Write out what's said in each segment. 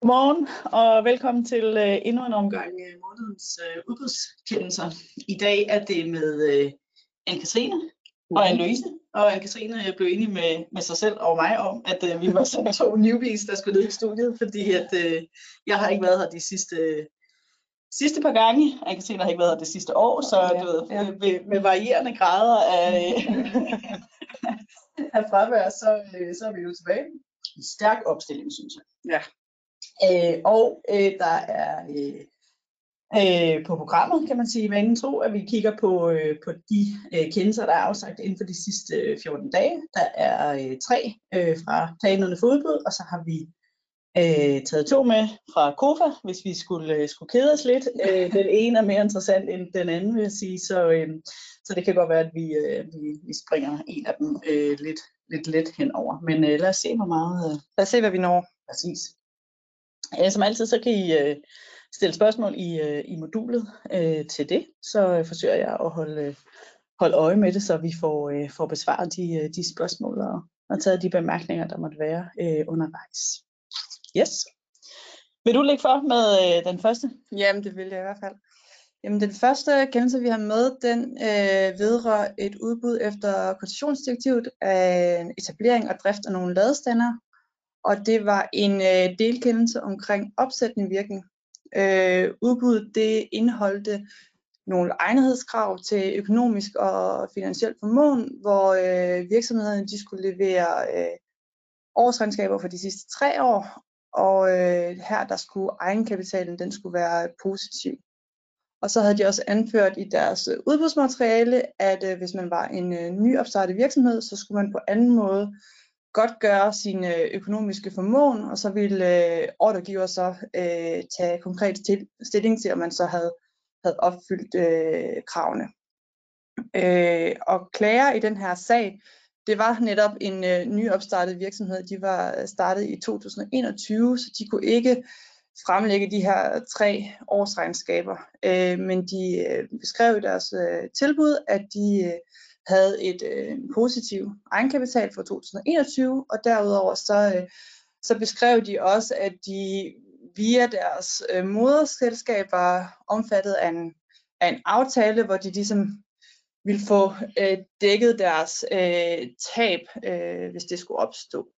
Godmorgen og velkommen til uh, endnu en omgang uh, månedens uh, udbudskendelser. I dag er det med Anne-Katrine og Anne-Louise. Og Anne-Katrine blev enig med, med sig selv og mig om, at vi var sådan to newbies, der skulle ned i studiet, fordi at, jeg har ikke været her de sidste, sidste par gange. Anne-Katrine har ikke været her det sidste år, så ja, du ved, ja. med, med varierende grader af, af fravær, så, så er vi jo tilbage. En stærk opstilling, synes jeg. Ja. Øh, og øh, der er øh, øh, på programmet, kan man sige, hvad ingen tro, at vi kigger på, øh, på de øh, kendelser, der er afsagt inden for de sidste 14 dage. Der er øh, tre øh, fra planerne for udbud, og så har vi øh, taget to med fra KOFA, hvis vi skulle, øh, skulle kede os lidt. Øh, den ene er mere interessant end den anden, vil jeg sige, så, øh, så det kan godt være, at vi, øh, vi, vi springer en af dem øh, lidt, lidt let henover. Men øh, lad os se, hvor meget... Øh, lad os se, hvad vi når. Præcis. Øh, som altid, så kan I øh, stille spørgsmål i, øh, i modulet øh, til det, så øh, forsøger jeg at holde, øh, holde øje med det, så vi får, øh, får besvaret de, øh, de spørgsmål og, og taget de bemærkninger, der måtte være øh, undervejs. Yes. Vil du lægge for med øh, den første? Jamen, det vil jeg i hvert fald. Jamen, den første kendelse, vi har med, den øh, vedrører et udbud efter koncessionsdirektivet af etablering og drift af nogle ladestander og det var en øh, delkendelse omkring opsættende virkning. Øh, udbuddet det indeholdte nogle egnethedskrav til økonomisk og finansiel formåen, hvor øh, virksomhederne de skulle levere øh, årsregnskaber for de sidste tre år, og øh, her der skulle egenkapitalen den skulle være positiv. Og så havde de også anført i deres øh, udbudsmateriale, at øh, hvis man var en øh, nyopstartet virksomhed, så skulle man på anden måde godt gøre sin øh, økonomiske formåen, og så ville øh, ordregiver så øh, tage konkret til, stilling til, om man så havde, havde opfyldt øh, kravene. Øh, og klager i den her sag, det var netop en øh, nyopstartet virksomhed. De var startet i 2021, så de kunne ikke fremlægge de her tre årsregnskaber. Øh, men de øh, beskrev i deres øh, tilbud, at de øh, havde et øh, positiv egenkapital for 2021, og derudover så, øh, så beskrev de også, at de via deres øh, moderselskab var omfattet af en, af en aftale, hvor de ligesom ville få øh, dækket deres øh, tab, øh, hvis det skulle opstå.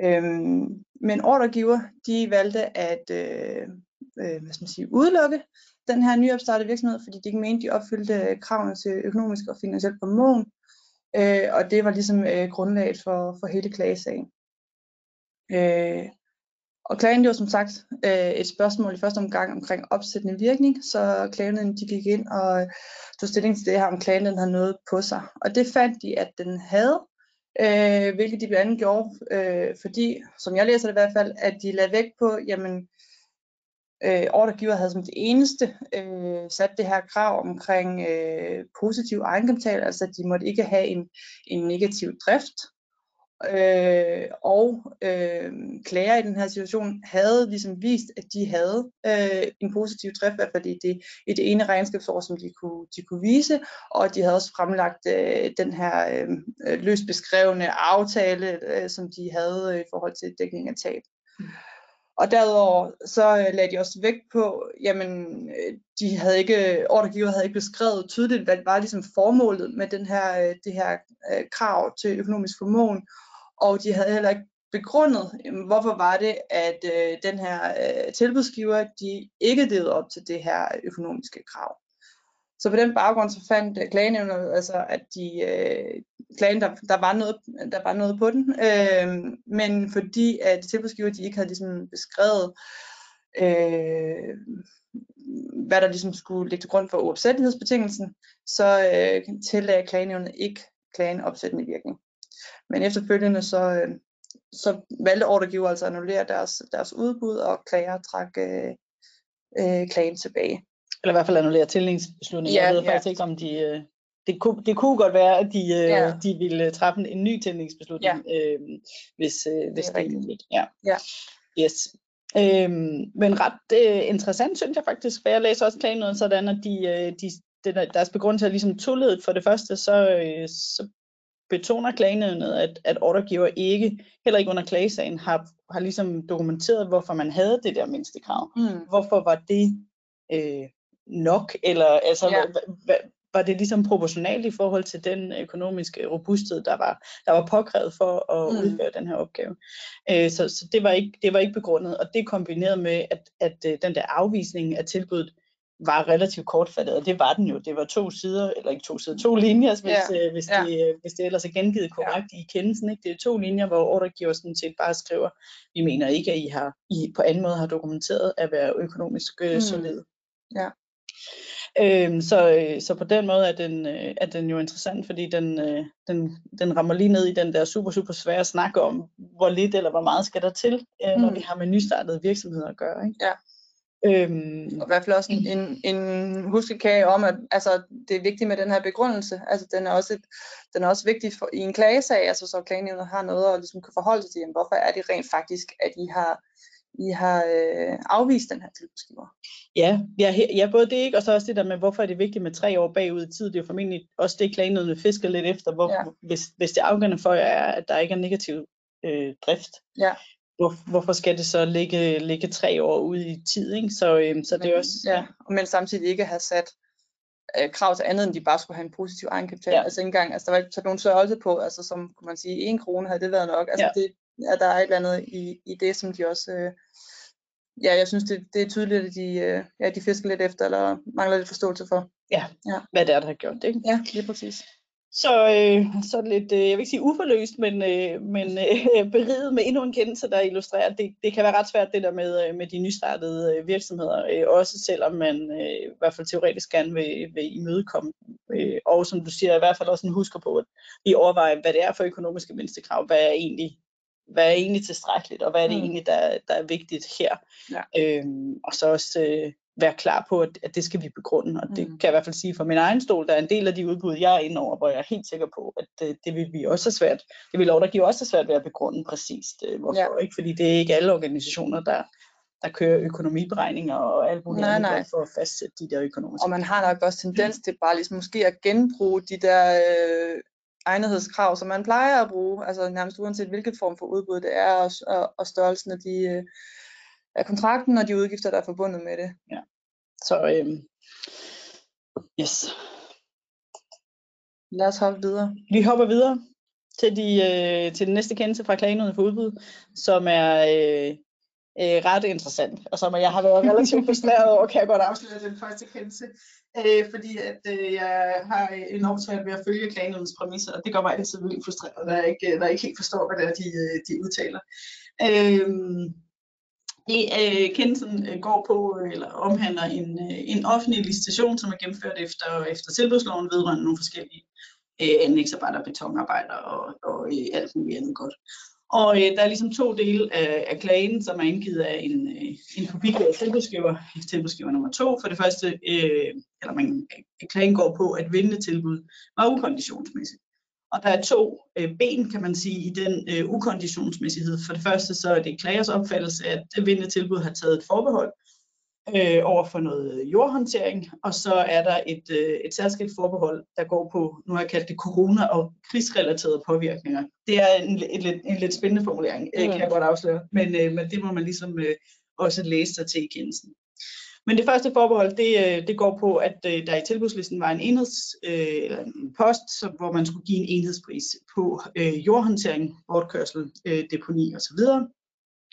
Øhm, men ordregiver, de valgte at øh, øh, hvad skal man sige, udelukke den her nyopstartede virksomhed, fordi de ikke mente, de opfyldte øh, kravene til økonomisk og finansiel formåen. Øh, og det var ligesom øh, grundlaget for, for hele klagesagen. Øh, og klagen det var som sagt øh, et spørgsmål i første omgang omkring opsættende virkning, så klagen de gik ind og øh, tog stilling til det her, om klagen den havde noget på sig. Og det fandt de, at den havde, øh, hvilket de blandt andet gjorde, øh, fordi, som jeg læser det i hvert fald, at de lagde vægt på, jamen, øh, ordregiver havde som det eneste øh, sat det her krav omkring øh, positiv egenkapital, altså at de måtte ikke have en, en negativ drift. Øh, og øh, klager i den her situation havde ligesom vist, at de havde øh, en positiv drift, i hvert fald i det, i det ene regnskabsår, som de kunne, de kunne vise, og de havde også fremlagt øh, den her øh, løst beskrevne aftale, øh, som de havde øh, i forhold til dækning af tab. Mm. Og derudover så øh, lagde de også vægt på, jamen øh, de havde ikke, ordregiver havde ikke beskrevet tydeligt, hvad det var ligesom formålet med den her, øh, det her øh, krav til økonomisk formåen, og de havde heller ikke begrundet, jamen, hvorfor var det, at øh, den her øh, tilbudsgiver, de ikke levede op til det her økonomiske krav. Så på den baggrund så fandt øh, klagenævnet altså, at de, øh, klagen, der, der, var noget, der var noget på den, øh, men fordi at tilbudsgiver de ikke havde ligesom beskrevet, øh, hvad der ligesom skulle ligge til grund for uopsættelighedsbetingelsen, så øh, tillagde klagenævnet ikke klagen opsættende virkning. Men efterfølgende så, øh, så valgte ordregiver altså at annullere deres, deres udbud, og klager trak øh, øh, klagen tilbage. Eller i hvert fald annullere tildelingsbeslutningen. Ja, jeg ved ja. faktisk ikke, om de... Øh, det kunne, det kunne godt være, at de, øh, ja. de ville træffe en, en ny tildelingsbeslutning, ja. øh, hvis, øh, hvis det er muligt. Ja. ja. Yes. Øhm, men ret øh, interessant, synes jeg faktisk, for jeg læser også klagen noget sådan, at de, øh, de, det, deres begrundelse er ligesom toledet for det første, så, øh, så betoner klagenævnet, at, at ordregiver ikke, heller ikke under klagesagen, har, har ligesom dokumenteret, hvorfor man havde det der mindste krav. Mm. Hvorfor var det øh, nok, eller altså, Ja. ja. var det ligesom proportionalt i forhold til den økonomiske robusthed, der var, der var påkrævet for at Mm. udføre den her opgave. Øh, så så det, var ikke, det var ikke begrundet, og det kombineret med, at, at øh, den der afvisning af tilbuddet var relativt kortfattet, og det var den jo. Det var to sider, eller ikke to sider, to linjer, hvis, Ja, øh, hvis, ja. det, øh, hvis det ellers er gengivet korrekt i kendelsen. Ikke? Det er to linjer, hvor ordregiver sådan set bare skriver, vi mener ikke, at I, har, I på anden måde har dokumenteret at være økonomisk øh, Mm. solide. Ja. Øhm, så, øh, så på den måde er den, øh, er den jo interessant, fordi den, øh, den, den rammer lige ned i den der super, super svære snak om, hvor lidt eller hvor meget skal der til, øh, når Mm. vi har med nystartede virksomheder at gøre. Ikke? Ja. Øhm, Og i hvert fald også en, en, en huskekage om, at altså, det er vigtigt med den her begrundelse. Altså, den er også, et, den er også vigtig for, i en klagesag, altså, så klagenævnet har noget at ligesom kunne forholde sig til, jamen, hvorfor er det rent faktisk, at I har, I har øh, afvist den her tilbudsgiver. Ja, ja, ja, både det ikke, og så også det der med, hvorfor er det vigtigt med tre år bagud i tid. Det er jo formentlig også det, klagenødene fisker lidt efter, hvor, Ja. ja. hvis, hvis det afgørende for jer er, at der ikke er negativ øh, drift. Ja. Hvor, hvorfor skal det så ligge, ligge tre år ude i tid? Ikke? Så, øh, så det er Men- også... ja, og men samtidig ikke have sat øh, krav til andet, end de bare skulle have en positiv egenkapital. Ja. Altså ikke engang, altså der var ikke sat nogen størrelse på, altså som kunne man sige, en krone havde det været nok. Altså Ja. det, ja, der er et eller andet i, i det, som de også, øh, ja, jeg synes, det, det er tydeligt, at de, øh, ja, de fisker lidt efter, eller mangler lidt forståelse for. hvad det er, der har gjort det. Ikke? Ja, lige præcis. Så, øh, så lidt, øh, jeg vil ikke sige uforløst, men, øh, men øh, beriget med endnu en kendelse, der illustrerer, at det, det kan være ret svært det der med, øh, med de nystartede øh, virksomheder, øh, også selvom man øh, i hvert fald teoretisk gerne vil, vil imødekomme. Øh, og som du siger, i hvert fald også husker på, at vi overvejer, hvad det er for økonomiske mindstekrav, hvad er egentlig, hvad er egentlig tilstrækkeligt, og hvad er det Mm. egentlig, der, der er vigtigt her. Ja. Øhm, og så også øh, være klar på, at, at det skal vi begrunde. Og det Mm. kan jeg i hvert fald sige for min egen stol, der er en del af de udbud, jeg er inde over, hvor jeg er helt sikker på, at øh, det vil vi også have svært. Det vil lovgiver også have svært ved at begrunde præcist, øh, hvorfor. Ja. Ikke? Fordi det er ikke alle organisationer, der, der kører økonomiberegninger og alt muligt Nej, andet nej. for at fastsætte de der økonomiske. Og man har nok også tendens til bare ligesom måske at genbruge de der øh, egnethedskrav, som man plejer at bruge, altså nærmest uanset hvilket form for udbud det er, og, og, og størrelsen af, de, øh, af kontrakten og de udgifter, der er forbundet med det. Så øh, yes. Lad os hoppe videre. Vi hopper videre til, de, øh, til den næste kendelse fra klagenøden for udbud, som er øh, øh, ret interessant, og som jeg har været relativt frustreret over, kan jeg godt afsløre den første kendelse, øh, fordi at øh, jeg har enormt svært ved at følge klagenødens præmisser, og det gør mig altid vildt frustreret, når jeg ikke, når jeg ikke helt forstår, hvad det er, de, øh, de udtaler. Øh, det øh, kendelsen øh, går på, eller omhandler en, øh, en offentlig licitation, som er gennemført efter, efter tilbudsloven vedrørende nogle forskellige øh, anlægsarbejder, betonarbejder og, og øh, alt muligt andet godt. Og øh, der er ligesom to dele af, af klagen, som er indgivet af en, øh, en publikeret tilbudsgiver, tilbudsgiver nummer to. For det første, øh, eller man, øh, klagen går på, at vindende tilbud var ukonditionsmæssigt. Og der er to øh, ben, kan man sige, i den øh, ukonditionsmæssighed. For det første, så er det klagers opfattelse, at det vindende tilbud har taget et forbehold øh, over for noget jordhåndtering, og så er der et, øh, et særskilt forbehold, der går på, nu har jeg kaldt det corona- og krigsrelaterede påvirkninger. Det er en, en, en, en lidt spændende formulering, øh, kan jeg godt afsløre, men, øh, men det må man ligesom øh, også læse sig til i kendelsen. Men det første forbehold, det, øh, det går på, at øh, der i tilbudslisten var en enheds, øh, en post, som, hvor man skulle give en enhedspris på øh, jordhåndtering, bortkørsel, øh, deponi osv.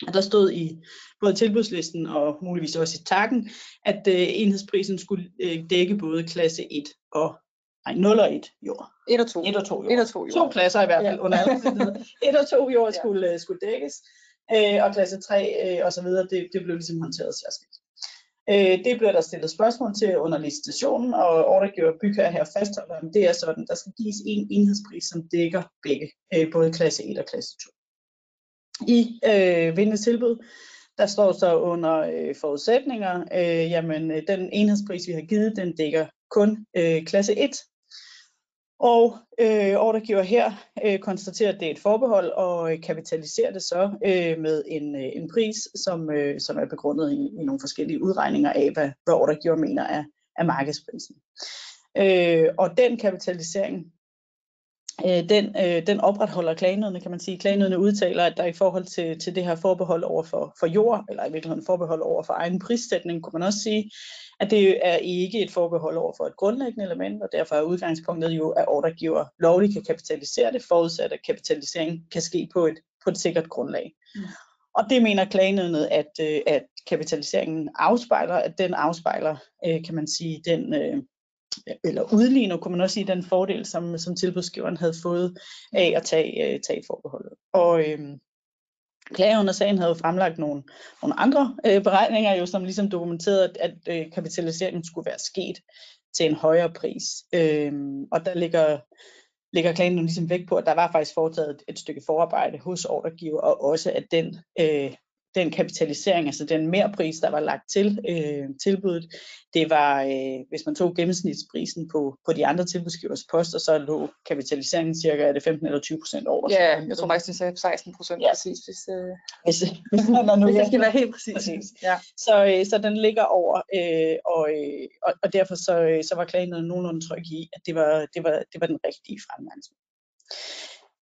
Og der stod i både tilbudslisten og muligvis også i takken, at øh, enhedsprisen skulle øh, dække både klasse 1 og nej, 0 og 1 jord. 1 og 2. 1 og 2 jord. 1 og 2 To klasser i hvert fald Ja. under alle omstændigheder. 1 og 2 jord Ja. skulle, øh, skulle dækkes, øh, og klasse 3 øh, og så videre, det, det blev ligesom håndteret særskilt. Øh, det blev der stillet spørgsmål til under licitationen, og ordregiver bygherre her fastholder, at det er sådan, der skal gives en enhedspris, som dækker begge, øh, både klasse 1 og klasse 2. I øh, vindende tilbud, der står så under øh, forudsætninger, øh, jamen øh, den enhedspris, vi har givet, den dækker kun øh, klasse 1. Og øh, ordregiver her øh, konstaterer, at det er et forbehold og øh, kapitaliserer det så øh, med en, øh, en pris, som, øh, som er begrundet i, i nogle forskellige udregninger af, hvad, hvad ordregiver mener er, er markedsprisen. Øh, og den kapitalisering øh, den, øh, den opretholder klagenødene, kan man sige. Klagenødene udtaler, at der i forhold til, til det her forbehold over for, for jord, eller i virkeligheden forbehold over for egen prissætning, kunne man også sige, at det er ikke et forbehold over for et grundlæggende element, og derfor er udgangspunktet jo, at ordregiver lovligt kan kapitalisere det, forudsat at kapitalisering kan ske på et, på et sikkert grundlag. Mm. Og det mener klagenødnet, at, øh, at kapitaliseringen afspejler, at den afspejler, øh, kan man sige, den, eller udligner, kunne man også sige, den fordel, som, som tilbudsgiveren havde fået af at tage, øh, tage forbeholdet. Og øhm, og sagen havde jo fremlagt nogle, nogle andre øh, beregninger, jo, som ligesom dokumenterede, at, at øh, kapitaliseringen skulle være sket til en højere pris. Øhm, og der ligger ligger klagen nu ligesom væk på, at der var faktisk foretaget et, et stykke forarbejde hos ordregiver, og også at den øh, den kapitalisering, altså den merpris, der var lagt til øh, tilbuddet, det var, øh, hvis man tog gennemsnitsprisen på, på de andre tilbudsgivers poster, så lå kapitaliseringen cirka er det 15 eller 20 procent over. Ja, jeg tror faktisk, det sagde 16 procent ja. præcis, hvis, øh, hvis, hvis, nu, hvis det skal være helt præcis. præcis. Ja. Så, øh, så den ligger over, øh, og, øh, og, og derfor så, øh, så var klagen nogenlunde tryg i, at det var, det var, det var den rigtige fremgangsmåde.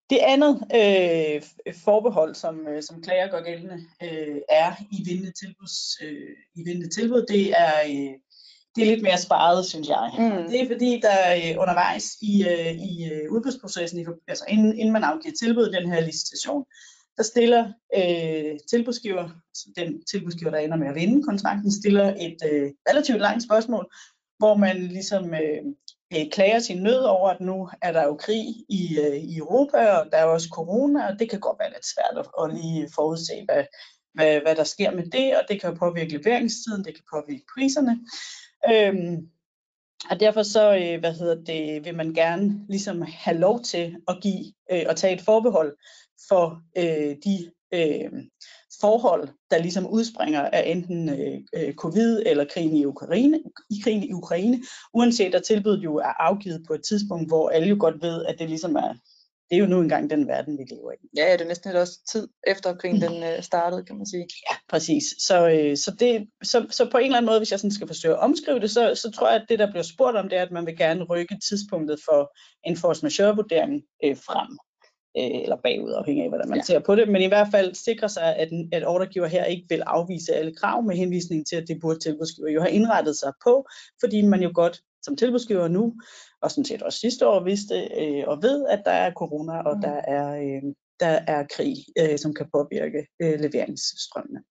Det andet øh, forbehold, som, øh, som klager går gældende, øh, er i vindende, tilbuds, øh, i vindende tilbud, det er, øh, det er lidt mere sparet, synes jeg. Mm. Det er fordi, der øh, undervejs i, øh, i øh, udbudsprocessen, altså inden, inden man afgiver tilbud, den her licitation, der stiller øh, tilbudsgiver, altså den tilbudsgiver, der ender med at vinde kontrakten, stiller et øh, relativt langt spørgsmål, hvor man ligesom øh, øh, klager sin nød over, at nu er der jo krig i, øh, i Europa, og der er også corona, og det kan godt være lidt svært at, at lige forudse, hvad, hvad, hvad der sker med det, og det kan påvirke leveringstiden, det kan påvirke priserne. Øhm, og derfor så, øh, hvad hedder det, vil man gerne ligesom have lov til at give øh, og tage et forbehold for øh, de øh, forhold, der ligesom udspringer af enten øh, øh, covid eller krigen i Ukraine, i krigen i Ukraine, uanset at tilbuddet jo er afgivet på et tidspunkt, hvor alle jo godt ved, at det ligesom er, det er jo nu engang den verden, vi lever i. Ja, det er næsten også tid efter krigen den øh, startede, kan man sige. Ja, præcis. Så, øh, så, det, så, så på en eller anden måde, hvis jeg sådan skal forsøge at omskrive det, så, så tror jeg, at det, der bliver spurgt om, det er, at man vil gerne rykke tidspunktet for en force majeure-vurdering øh, frem øh, eller bagud, afhængig af, hvordan man ja. ser på det, men i hvert fald sikre sig, at, at ordregiver her ikke vil afvise alle krav med henvisning til, at det burde tilbudsgiver jo have indrettet sig på, fordi man jo godt som tilbudsgiver nu, og sådan set også sidste år vidste øh, og ved, at der er corona, og mm. der, er, øh, der er krig, øh, som kan påvirke øh, leveringsstrømmene.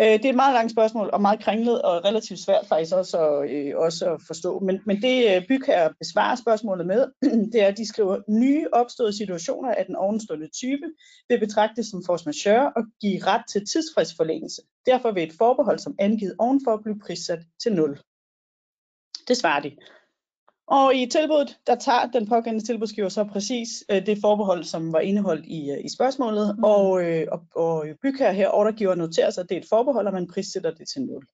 Øh, det er et meget langt spørgsmål, og meget kringlet, og relativt svært faktisk også at, øh, også at forstå. Men, men det øh, bygherre besvarer spørgsmålet med, det er, at de skriver, nye opståede situationer af den ovenstående type vil betragtes som force majeure og give ret til tidsfristforlængelse. Derfor vil et forbehold, som angivet ovenfor, blive prissat til 0. Det svarer de. Og i tilbuddet, der tager den pågældende tilbudsgiver så præcis øh, det forbehold, som var indeholdt i, øh, i spørgsmålet, mm. og, øh, og, og bygherre her, ordregiver noterer sig, at det er et forbehold, og man prissætter det til 0.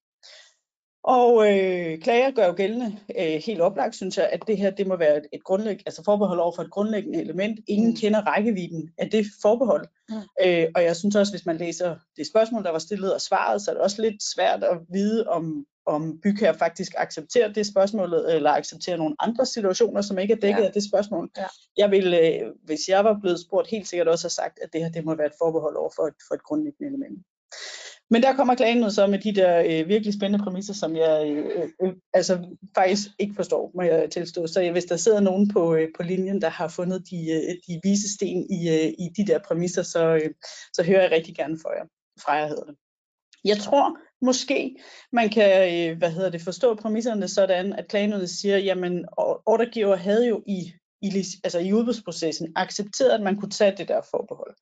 Og øh, klager gør jo gældende øh, helt oplagt, synes jeg, at det her det må være et, et grundlæg, altså forbehold over for et grundlæggende element. Ingen mm. kender rækkevidden af det forbehold. Mm. Øh, og jeg synes også, hvis man læser det spørgsmål, der var stillet og svaret, så er det også lidt svært at vide, om, om bygherre faktisk accepterer det spørgsmål, eller accepterer nogle andre situationer, som ikke er dækket ja. af det spørgsmål. Ja. Jeg vil, øh, hvis jeg var blevet spurgt, helt sikkert også have sagt, at det her det må være et forbehold over for et, for et grundlæggende element. Men der kommer klagen så med de der øh, virkelig spændende præmisser, som jeg øh, øh, altså faktisk ikke forstår, må jeg tilstå. Så hvis der sidder nogen på, øh, på linjen, der har fundet de, øh, de vise sten i, øh, i de der præmisser, så, øh, så hører jeg rigtig gerne for jer, fra jer hedder det. Jeg tror måske, man kan øh, hvad hedder det, forstå præmisserne sådan, at klagenødet siger, jamen ordregiver havde jo i, i, altså i udbudsprocessen accepteret, at man kunne tage det der forbehold.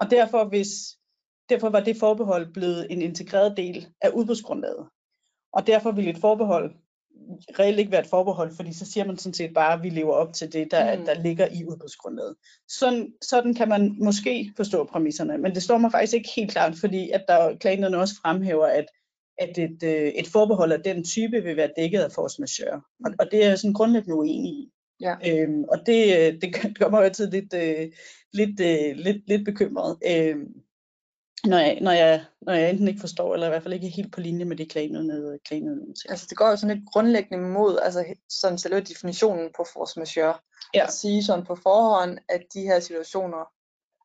Og derfor, hvis, derfor var det forbehold blevet en integreret del af udbudsgrundlaget. Og derfor ville et forbehold reelt ikke være et forbehold, fordi så siger man sådan set bare, at vi lever op til det, der, mm. der ligger i udbudsgrundlaget. Sådan, sådan kan man måske forstå præmisserne, men det står mig faktisk ikke helt klart, fordi at der klagerne også fremhæver, at, at et, øh, et forbehold af den type vil være dækket af force majeure. Og, og det er jeg sådan grundlæggende uenig i. Ja. Øhm, og det, øh, det gør mig altid lidt, øh, lidt, øh, lidt, lidt bekymret. Øhm, når jeg, når, jeg, når jeg enten ikke forstår, eller i hvert fald ikke er helt på linje med det klagenødende til. Altså det går jo sådan lidt grundlæggende mod, altså sådan selve definitionen på force majeure. Ja. At sige sådan på forhånd, at de her situationer,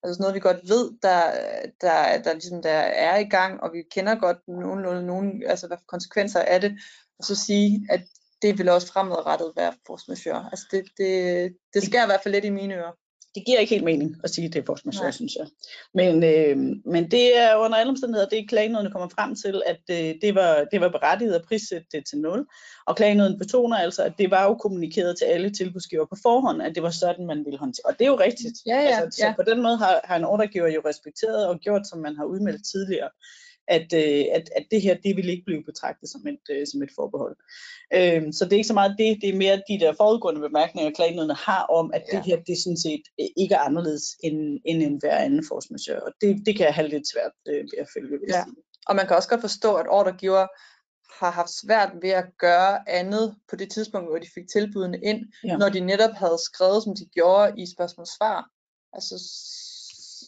altså noget vi godt ved, der, der, der, ligesom der er i gang, og vi kender godt nogenlunde nogen, altså hvad for konsekvenser af det, og så sige, at det vil også fremadrettet være force majeure. Altså det, det, det sker i hvert fald lidt i mine ører det giver ikke helt mening at sige, at det er majeure, synes jeg. Men, øh, men det er under alle omstændigheder, det er klagenøden kommer frem til, at øh, det, var, det var berettiget at prissætte det til 0. Og klagenøden betoner altså, at det var jo kommunikeret til alle tilbudsgiver på forhånd, at det var sådan, man ville håndtere. Og det er jo rigtigt. Ja, ja, altså, ja. Så på den måde har, har en ordregiver jo respekteret og gjort, som man har udmeldt tidligere at, øh, at, at det her, det vil ikke blive betragtet som et, øh, som et forbehold. Øh, så det er ikke så meget det, det er mere de der forudgående bemærkninger, klagenødene har om, at ja. det her, det sådan set øh, ikke er anderledes end, end en hver anden force majeure. Og det, det kan jeg have lidt svært øh, ved at følge. Ja. Og man kan også godt forstå, at ordregiver har haft svært ved at gøre andet på det tidspunkt, hvor de fik tilbudene ind, ja. når de netop havde skrevet, som de gjorde i spørgsmål-svar. Altså,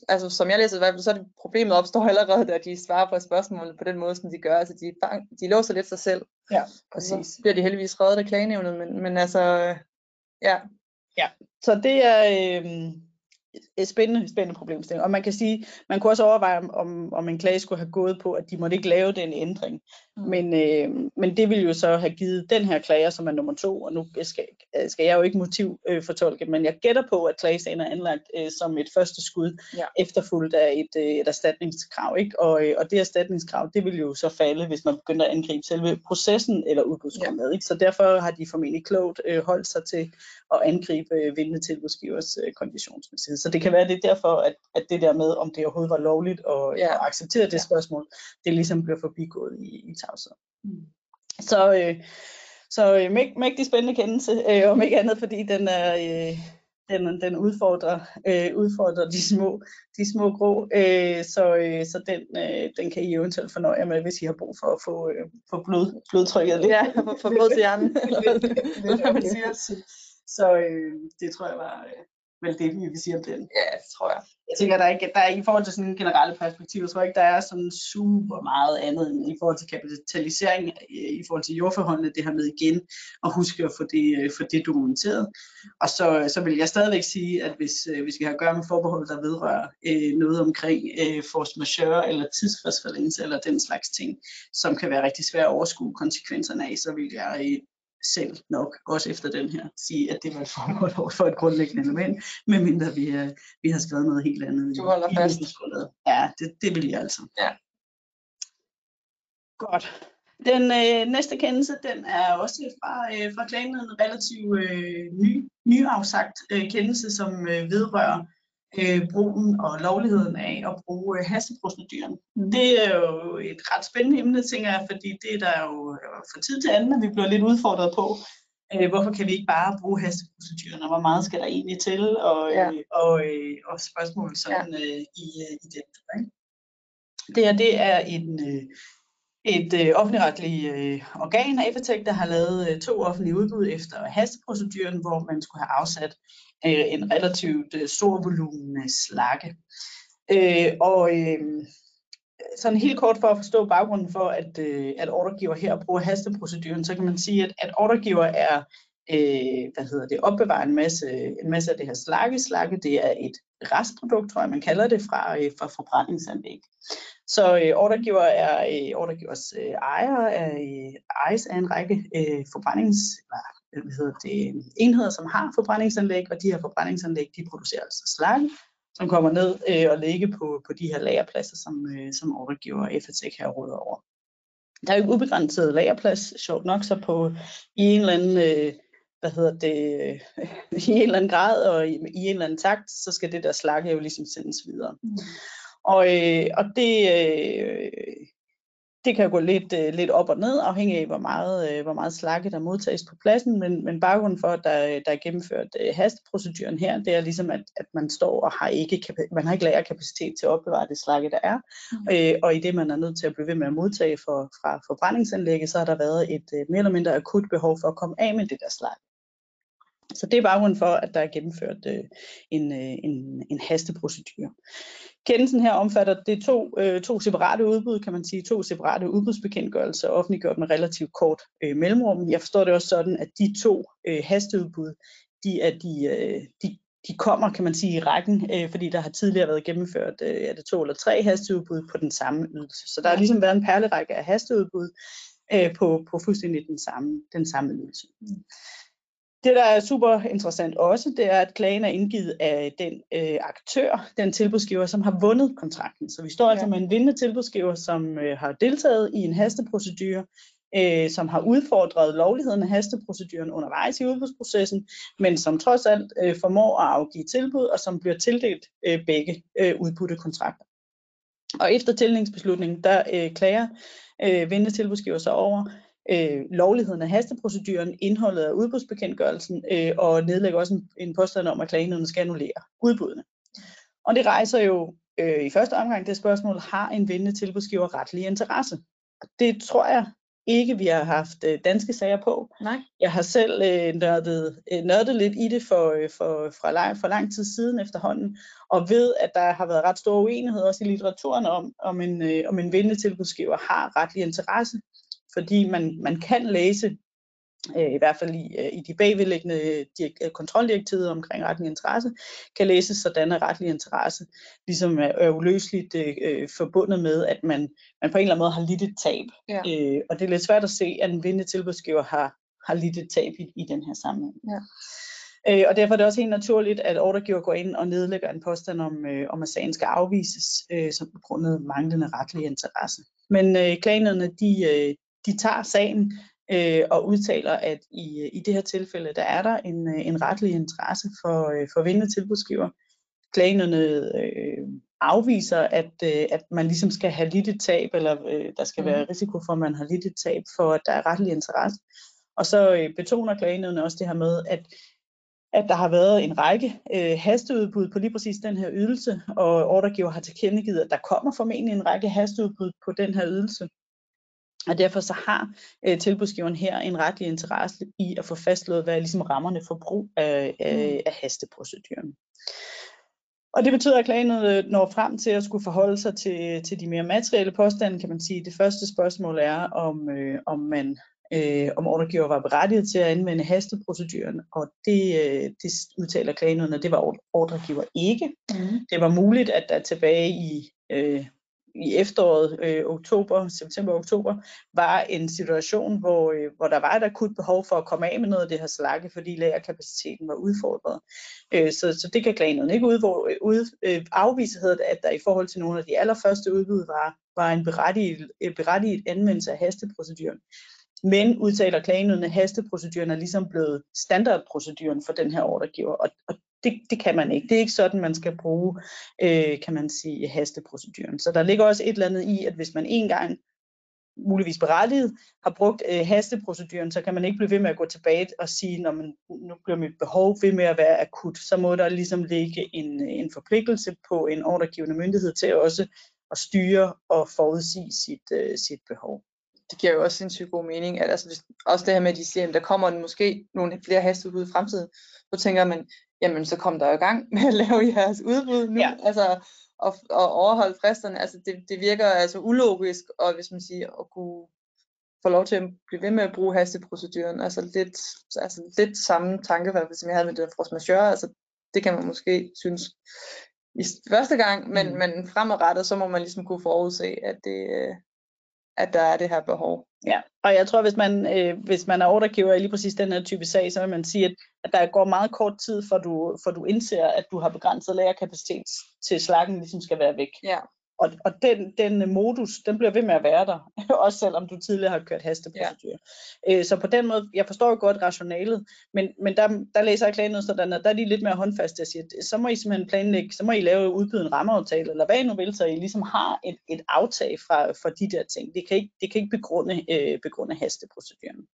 altså som jeg læser i hvert fald, så er det problemet opstår allerede, da de svarer på spørgsmålene på den måde, som de gør. Altså de, de låser lidt sig selv. Ja, præcis. Så bliver de heldigvis reddet af klagenævnet, men, men altså, ja. Ja, så det er, øh, et spændende, spændende problemstilling. Og man kan sige, man kunne også overveje, om, om en klage skulle have gået på, at de måtte ikke lave den ændring. Mm. Men, øh, men det ville jo så have givet den her klager, som er nummer to, og nu skal, skal jeg jo ikke motiv øh, fortolke, men jeg gætter på, at klagesagen er anlagt øh, som et første skud, ja. efterfulgt af et, øh, et erstatningskrav. Ikke? Og, øh, og det erstatningskrav, det vil jo så falde, hvis man begynder at angribe selve processen eller udbudsgrundlaget. Ja. Ikke? Så derfor har de formentlig klogt øh, holdt sig til at angribe øh, vindende tilbudsgivers øh, konditionsmæssighed. Så det kan være, det er derfor, at, at det der med, om det overhovedet var lovligt at, ja. at acceptere det ja. spørgsmål, det ligesom bliver forbigået i, i tavshed. Mm. Så, øh, så øh, mægtig spændende kendelse, øh, om ikke andet, fordi den er... Øh, den, den udfordrer, øh, udfordrer de små, de små grå, øh, så, øh, så den, øh, den kan I eventuelt fornøje jer med, hvis I har brug for at få, øh, få blod, blodtrykket lidt. Ja, få blod til hjernen. så øh, det tror jeg var, øh, vel det, vi vil sige om den. Ja, det tror jeg. Jeg tænker, der er ikke, der er, i forhold til sådan generelle perspektiver, tror jeg ikke, der er sådan super meget andet end i forhold til kapitalisering, i forhold til jordforholdene, det her med igen, og huske at få det, få det dokumenteret. Og så, så vil jeg stadigvæk sige, at hvis, hvis vi har at gøre med forbehold, der vedrører øh, noget omkring øh, force majeure eller tidsfristforlængelse eller den slags ting, som kan være rigtig svært at overskue konsekvenserne af, så vil jeg selv nok, også efter den her, sige, at det var et formål for et grundlæggende element, medmindre vi, uh, vi har skrevet noget helt andet. Du holder i, fast. Ja, det, det vil jeg altså. Ja. Godt. Den øh, næste kendelse, den er også fra, øh, fra klagen en relativt øh, ny, nyafsagt øh, kendelse, som øh, vedrører øh, brugen og lovligheden af at bruge øh, hasteproceduren. Mm. Det er jo et ret spændende emne, tænker jeg, fordi det er der jo øh, for tid til anden, at vi bliver lidt udfordret på. Øh, hvorfor kan vi ikke bare bruge hasteproceduren, og hvor meget skal der egentlig til, og, ja. øh, og, øh, og spørgsmål sådan ja. øh, i, øh, i det. Ikke? Det her, det er en, øh, et øh, offentligretligt øh, organ, Avatec, der har lavet øh, to offentlige udbud efter hasteproceduren, hvor man skulle have afsat øh, en relativt øh, stor volumen slakke. Øh, og øh, sådan helt kort for at forstå baggrunden for, at, øh, at ordregiver her bruger hasteproceduren, så kan man sige, at, at ordregiver er øh, hvad hedder det, opbevarer en masse, en masse af det her slakke. Slakke, det er et restprodukt, tror jeg, man kalder det, fra, øh, fra forbrændingsanlæg. Så øh, ordregiver er øh, ordregivers øh, ejer er, øh, ejes af en række øh, forbrændings, hvad hedder det, enheder, som har forbrændingsanlæg, og de her forbrændingsanlæg, de producerer altså slag, som kommer ned øh, og ligger på, på de her lagerpladser, som, øh, som ordregiver FATEC her råder over. Der er jo ubegrænset lagerplads, sjovt nok, så på i en eller anden øh, hvad hedder det, øh, i en eller anden grad og i, i en eller anden takt, så skal det der slakke jo ligesom sendes videre. Mm. Og, øh, og det, øh, det kan gå lidt, øh, lidt op og ned, afhængig af, hvor meget, øh, hvor meget slakke der modtages på pladsen, men, men baggrunden for, at der, der er gennemført øh, hasteproceduren her, det er ligesom, at, at man står og har ikke, man har ikke lagerkapacitet til at opbevare det slakke, der er, mm. øh, og i det, man er nødt til at blive ved med at modtage for, fra forbrændingsanlægget, så har der været et øh, mere eller mindre akut behov for at komme af med det der slakke. Så det er baggrunden for, at der er gennemført øh, en, øh, en, en hasteprocedure. Kendelsen her omfatter det to, øh, to separate udbud, kan man sige, to separate udbudsbekendtgørelser, offentliggjort med relativt kort øh, mellemrum. Jeg forstår det også sådan, at de to øh, hasteudbud, de er de, øh, de, de kommer, kan man sige, i rækken, øh, fordi der har tidligere været gennemført øh, er det to eller tre hasteudbud på den samme ydelse. Så der har ligesom været en perlerække af hasteudbud øh, på, på fuldstændig den samme, den samme ydelse. Det, der er super interessant også, det er, at klagen er indgivet af den øh, aktør, den tilbudsgiver, som har vundet kontrakten. Så vi står altså ja. altså med en vindende tilbudsgiver, som øh, har deltaget i en hasteprocedure, øh, som har udfordret lovligheden af hasteproceduren undervejs i udbudsprocessen, men som trods alt øh, formår at afgive tilbud, og som bliver tildelt øh, begge øh, udbudte kontrakter. Og efter tildelingsbeslutningen, der øh, klager øh, vindende tilbudsgiver sig over, øh, lovligheden af hasteproceduren, indholdet af udbudsbekendtgørelsen, øh, og nedlægger også en, en påstand om, at klagenødene skal annullere udbuddene. Og det rejser jo øh, i første omgang det spørgsmål, har en vindende tilbudsgiver retlig interesse? Det tror jeg ikke, vi har haft øh, danske sager på. Nej. Jeg har selv øh, nørdet, øh, nørdet lidt i det for, øh, for, fra lang, for lang tid siden efterhånden, og ved, at der har været ret stor uenighed også i litteraturen om, om en, øh, om en vindende tilbudsgiver har retlig interesse fordi man, man kan læse, øh, i hvert fald i, øh, i de bagvedliggende øh, kontroldirektivet omkring retlig interesse, kan læses sådan, at retlig interesse ligesom er, er uløseligt øh, forbundet med, at man, man på en eller anden måde har lidt et tab. Ja. Øh, og det er lidt svært at se, at en vindende tilbudsgiver har, har lidt et tab i, i den her sammenhæng. Ja. Øh, og derfor er det også helt naturligt, at ordregiver går ind og nedlægger en påstand om, øh, om at sagen skal afvises øh, som begrundet manglende retlig interesse. Men øh, klagenerne, de, øh, de tager sagen øh, og udtaler, at i, i det her tilfælde, der er der en, øh, en retlig interesse for, øh, for vindende tilbudsgiver. Klagenerne øh, afviser, at, øh, at man ligesom skal have lidt et tab, eller øh, der skal mm. være risiko for, at man har lidt et tab, for at der er retlig interesse. Og så øh, betoner klagenødene også det her med, at at der har været en række øh, hasteudbud på lige præcis den her ydelse, og ordregiver har tilkendegivet, at der kommer formentlig en række hasteudbud på den her ydelse. Og derfor så har øh, tilbudsgiveren her en retlig interesse i at få fastslået, hvad er ligesom rammerne for brug af, af, mm. af hasteproceduren. Og det betyder, at klagen når frem til at skulle forholde sig til, til de mere materielle påstande, kan man sige. Det første spørgsmål er, om, øh, om man øh, om ordregiver var berettiget til at anvende hasteproceduren, og det, øh, det udtaler klagenødene, det var ordregiver ikke. Mm. Det var muligt, at der tilbage i øh, i efteråret, øh, oktober, september-oktober, var en situation, hvor, øh, hvor der var et akut behov for at komme af med noget af det her slakke, fordi lagerkapaciteten var udfordret. Øh, så, så det kan klagen ikke ud, øh, ud, øh, afvise, at der i forhold til nogle af de allerførste udbud var, var en berettiget, øh, berettiget anvendelse af hasteproceduren. Men udtaler klagenødende hasteproceduren er ligesom blevet standardproceduren for den her ordregiver, og, og det, det kan man ikke. Det er ikke sådan, man skal bruge, øh, kan man sige, hasteproceduren. Så der ligger også et eller andet i, at hvis man en gang muligvis berettiget har brugt øh, hasteproceduren, så kan man ikke blive ved med at gå tilbage og sige, når man, nu bliver mit behov ved med at være akut, så må der ligesom ligge en, øh, en forpligtelse på en ordregivende myndighed til også at styre og forudsige sit, øh, sit behov. Det giver jo også sindssygt god mening, at altså, hvis, også det her med, at de siger, at der kommer måske nogle flere hasteudbud i fremtiden, så tænker man, jamen så kom der jo i gang med at lave jeres udbud nu, ja. altså og, og overholde fristerne, altså det, det virker altså ulogisk, og hvis man siger, at kunne få lov til at blive ved med at bruge hasteproceduren, altså lidt, altså lidt samme tanke, som jeg havde med det force majeure, altså det kan man måske synes i første gang, men, mm. men fremadrettet, så må man ligesom kunne forudse, at det, at der er det her behov. Ja, og jeg tror, hvis man, øh, hvis man er ordregiver i lige præcis den her type sag, så vil man sige, at, at der går meget kort tid, for du, for du indser, at du har begrænset lagerkapacitet til slakken ligesom skal være væk. Ja. Og, og den, den modus, den bliver ved med at være der, også selvom du tidligere har kørt hasteprocedur. Ja. Øh, så på den måde, jeg forstår jo godt rationalet, men, men der, der læser jeg klagen sådan, at der er de lidt mere håndfaste og siger, så må I simpelthen planlægge, så må I lave udbyde en rammeaftale, eller hvad I nu vil, så I ligesom har et, et aftag fra, fra de der ting. Det kan ikke, det kan ikke begrunde, øh, begrunde hasteproceduren.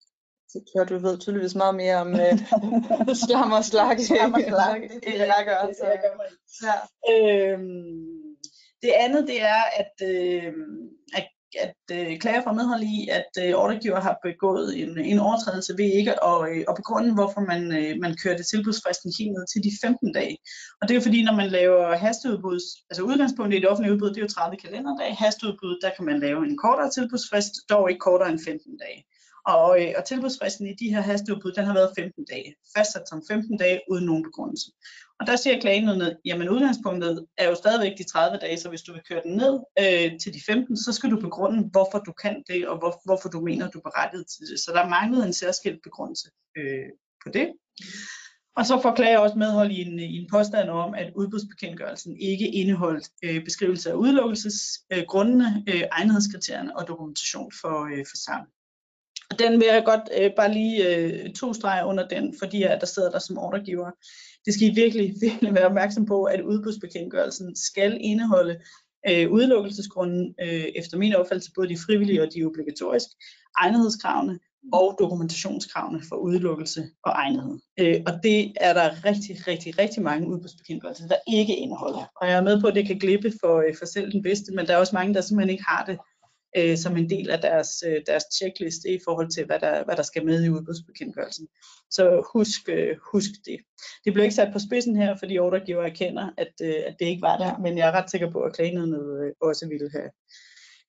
Så du ved tydeligvis meget mere om øh, slam og slag. Slam og slag. det, det, jeg gør. Så. Det, jeg gør ja. øhm, det det andet, det er, at, øh, at at øh, klager fra medhold i, at øh, ordregiver har begået en, en overtrædelse ved ikke at, øh, at begrunde, hvorfor man, øh, man kørte tilbudsfristen helt ned til de 15 dage. Og det er jo fordi, når man laver hasteudbud, altså udgangspunktet i det offentlige udbud, det er jo 30 kalenderdage. Hasteudbud, der kan man lave en kortere tilbudsfrist, dog ikke kortere end 15 dage. Og, øh, og tilbudsfristen i de her hasteudbud, den har været 15 dage, fastsat som 15 dage uden nogen begrundelse. Og der siger klagenødene, jamen udgangspunktet er jo stadigvæk de 30 dage, så hvis du vil køre den ned øh, til de 15, så skal du begrunde, hvorfor du kan det, og hvor, hvorfor du mener, du er berettiget til det. Så der manglede en særskilt begrundelse øh, på det. Og så får klager også medhold i en, i en påstand om, at udbudsbekendtgørelsen ikke indeholdt øh, beskrivelse af udelukkelsesgrundene, øh, øh, egnethedskriterierne og dokumentation for, øh, for samme. Den vil jeg godt øh, bare lige øh, to streger under den, fordi at der sidder der som ordregiver. Det skal I virkelig, virkelig være opmærksom på, at udbudsbekendtgørelsen skal indeholde øh, udelukkelsesgrunden øh, efter min opfattelse både de frivillige og de obligatoriske, egnethedskravene og dokumentationskravene for udelukkelse og egnethed. Øh, og det er der rigtig, rigtig, rigtig mange udbudsbekendtgørelser, der ikke indeholder. Og jeg er med på, at det kan glippe for, øh, for selv den bedste, men der er også mange, der simpelthen ikke har det øh, som en del af deres, øh, deres checkliste i forhold til, hvad der, hvad der skal med i udbudsbekendtgørelsen. Så husk, øh, husk det. Det blev ikke sat på spidsen her, fordi ordregiver erkender, at, øh, at det ikke var der, men jeg er ret sikker på, at klagenødene øh, også ville have,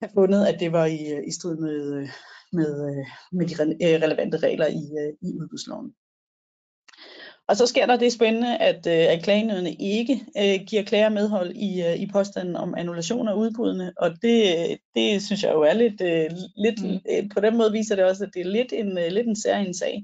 have fundet, at det var i, øh, i strid med, øh, med, med de re relevante regler i, i udbudsloven. Og så sker der det spændende, at, øh, at klagenødene ikke øh, giver klager medhold i, øh, i påstanden om annulation af udbuddene, og det, det synes jeg jo er lidt, øh, lidt mm. Øh, på den måde viser det også, at det er lidt en, øh, lidt en særlig sag.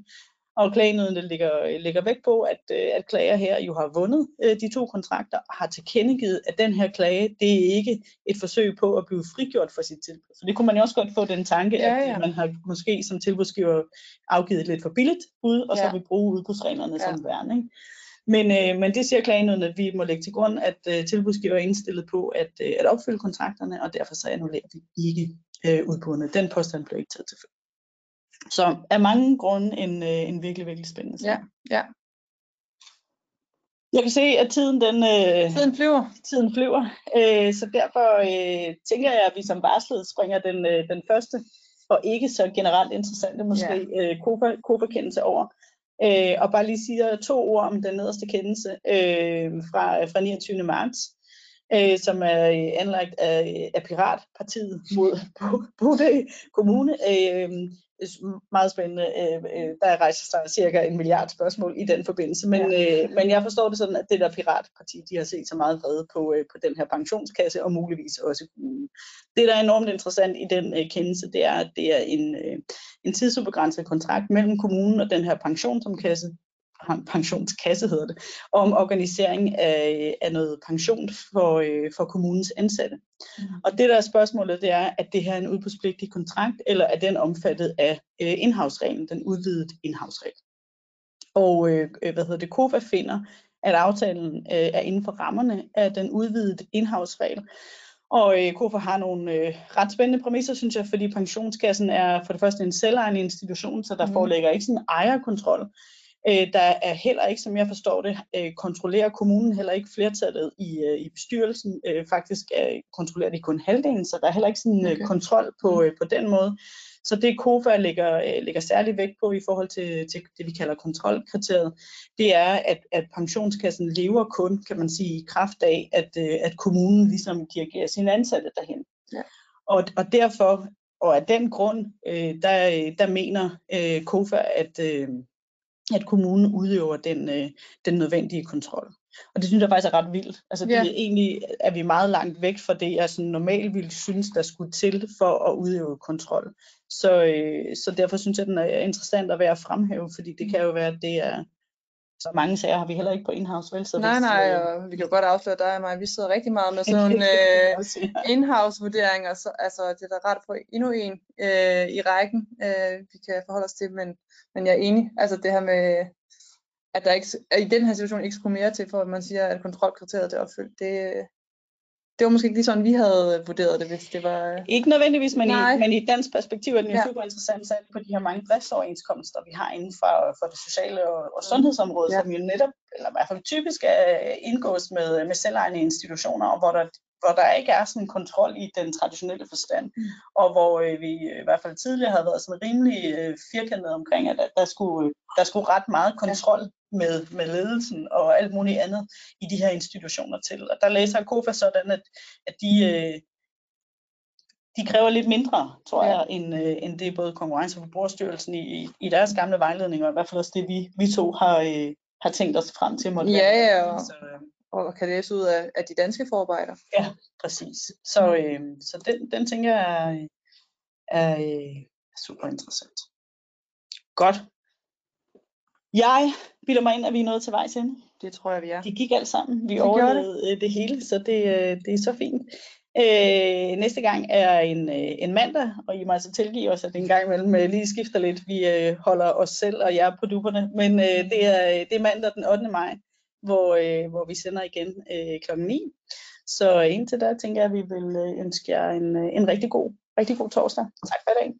Og klagenødene ligger, ligger væk på, at, øh, at klager her jo har vundet øh, de to kontrakter, og har tilkendegivet, at den her klage, det er ikke et forsøg på at blive frigjort fra sit tilbud. Så det kunne man jo også godt få den tanke, ja, ja. at man har måske som tilbudsgiver afgivet et lidt for billigt bud, og ja. så vil bruge udbudsreglerne ja. som værn. Ikke? Men, øh, men det siger klagenødene, at vi må lægge til grund, at øh, tilbudsgiver er indstillet på at, øh, at opfylde kontrakterne, og derfor så annullerer vi ikke øh, udbuddene. Den påstand blev ikke taget til følge. Så af mange grunde en, øh, en virkelig, virkelig spændende sag. Ja, ja. Jeg kan se, at tiden den... Øh, tiden flyver. Tiden flyver. Øh, så derfor øh, tænker jeg, at vi som varslet springer den, øh, den første, og ikke så generelt interessante måske, ja. øh, KOFA-kendelse over. Øh, og bare lige siger to ord om den nederste kendelse øh, fra, fra 29. marts øh, som er øh, anlagt af, af Piratpartiet mod Bodø Kommune. Øh, meget spændende. Øh, øh, der rejser sig cirka en milliard spørgsmål i den forbindelse. Men, ja. øh, men jeg forstår det sådan, at det der piratparti, de har set så meget vrede på, øh, på den her pensionskasse, og muligvis også kommunen. Det, der er enormt interessant i den øh, kendelse, det er, at det er en, øh, en tidsubegrænset kontrakt mellem kommunen og den her pensionskasse, pensionskasse hedder det, om organisering af, af noget pension for, øh, for kommunens ansatte. Mm. Og det der er spørgsmålet, det er, at det her er en udbudspligtig kontrakt, eller er den omfattet af øh, indhavsreglen, den udvidede indhavsregel. Og øh, øh, hvad hedder det, KOFA finder, at aftalen øh, er inden for rammerne af den udvidede indhavsregel. Og øh, KOFA har nogle øh, ret spændende præmisser, synes jeg, fordi pensionskassen er for det første en selvejende institution, så der mm. foreligger ikke sådan en ejerkontrol. Øh, der er heller ikke, som jeg forstår det, øh, kontrollerer kommunen heller ikke flertallet i, øh, i bestyrelsen. Øh, faktisk øh, kontrollerer de kun halvdelen, så der er heller ikke sådan øh, okay. kontrol på, øh, på den måde. Så det KOFA lægger, øh, lægger særlig vægt på i forhold til, til det, vi kalder kontrolkriteriet, det er, at, at pensionskassen lever kun, kan man sige, i kraft af, at, øh, at kommunen ligesom dirigerer sine ansatte derhen. Ja. Og, og derfor, og af den grund, øh, der, der mener øh, KOFA, at, øh, at kommunen udøver den, øh, den nødvendige kontrol. Og det synes jeg faktisk er ret vildt. Altså ja. det er egentlig er vi meget langt væk fra det, jeg sådan normalt ville synes, der skulle til for at udøve kontrol. Så, øh, så derfor synes jeg, den er interessant at være at fremhæve, fordi det kan jo være, at det er, så mange sager har vi heller ikke på in-house, vel? Så nej, hvis, nej, øh, og vi kan jo godt afsløre dig og mig, vi sidder rigtig meget med sådan nogle øh, in-house vurderinger, så altså, det er da ret på endnu en øh, i rækken, øh, vi kan forholde os til, men, men jeg er enig, altså det her med, at der ikke, at i den her situation ikke skulle mere til, for at man siger, at kontrolkriteriet er opfyldt, det, det var måske ikke lige sådan, vi havde vurderet det, hvis det var... Ikke nødvendigvis, men, i, men i dansk perspektiv er det jo ja. super interessant sat på de her mange driftsoverenskomster, vi har inden for, for det sociale og, og sundhedsområde, ja. som jo netop, eller i hvert fald typisk er indgås med, med selvejende institutioner, og hvor der hvor der ikke er sådan en kontrol i den traditionelle forstand, mm. og hvor øh, vi i hvert fald tidligere havde været sådan rimelig øh, firkantet omkring, at der skulle, der skulle ret meget kontrol med, med ledelsen og alt muligt andet i de her institutioner til. Og der læser KOFA sådan, at, at de, øh, de kræver lidt mindre, tror ja. jeg, end, øh, end det både Konkurrence- og Forbrugerstyrelsen i, i deres gamle vejledninger, og i hvert fald også det, vi, vi to har, øh, har tænkt os frem til. Måtte ja, ja, og, så, øh, og kan læse ud af, af de danske forarbejder. Ja, præcis. Så, øh, så den, den tænker jeg er, er øh, super interessant. Godt. Jeg bilder mig ind, at vi er nået til vejs ende. Det tror jeg, vi er. Det gik alt sammen. Vi overlevede det. Øh, det hele, så det, øh, det er så fint. Øh, næste gang er en, øh, en mandag, og I må altså tilgive os, at det en gang imellem lige skifter lidt. Vi øh, holder os selv og jer på duberne, men øh, det, er, det er mandag den 8. maj, hvor, øh, hvor vi sender igen øh, kl. 9. Så indtil da tænker jeg, at vi vil ønske jer en, en rigtig god, rigtig god torsdag. Tak for i dag.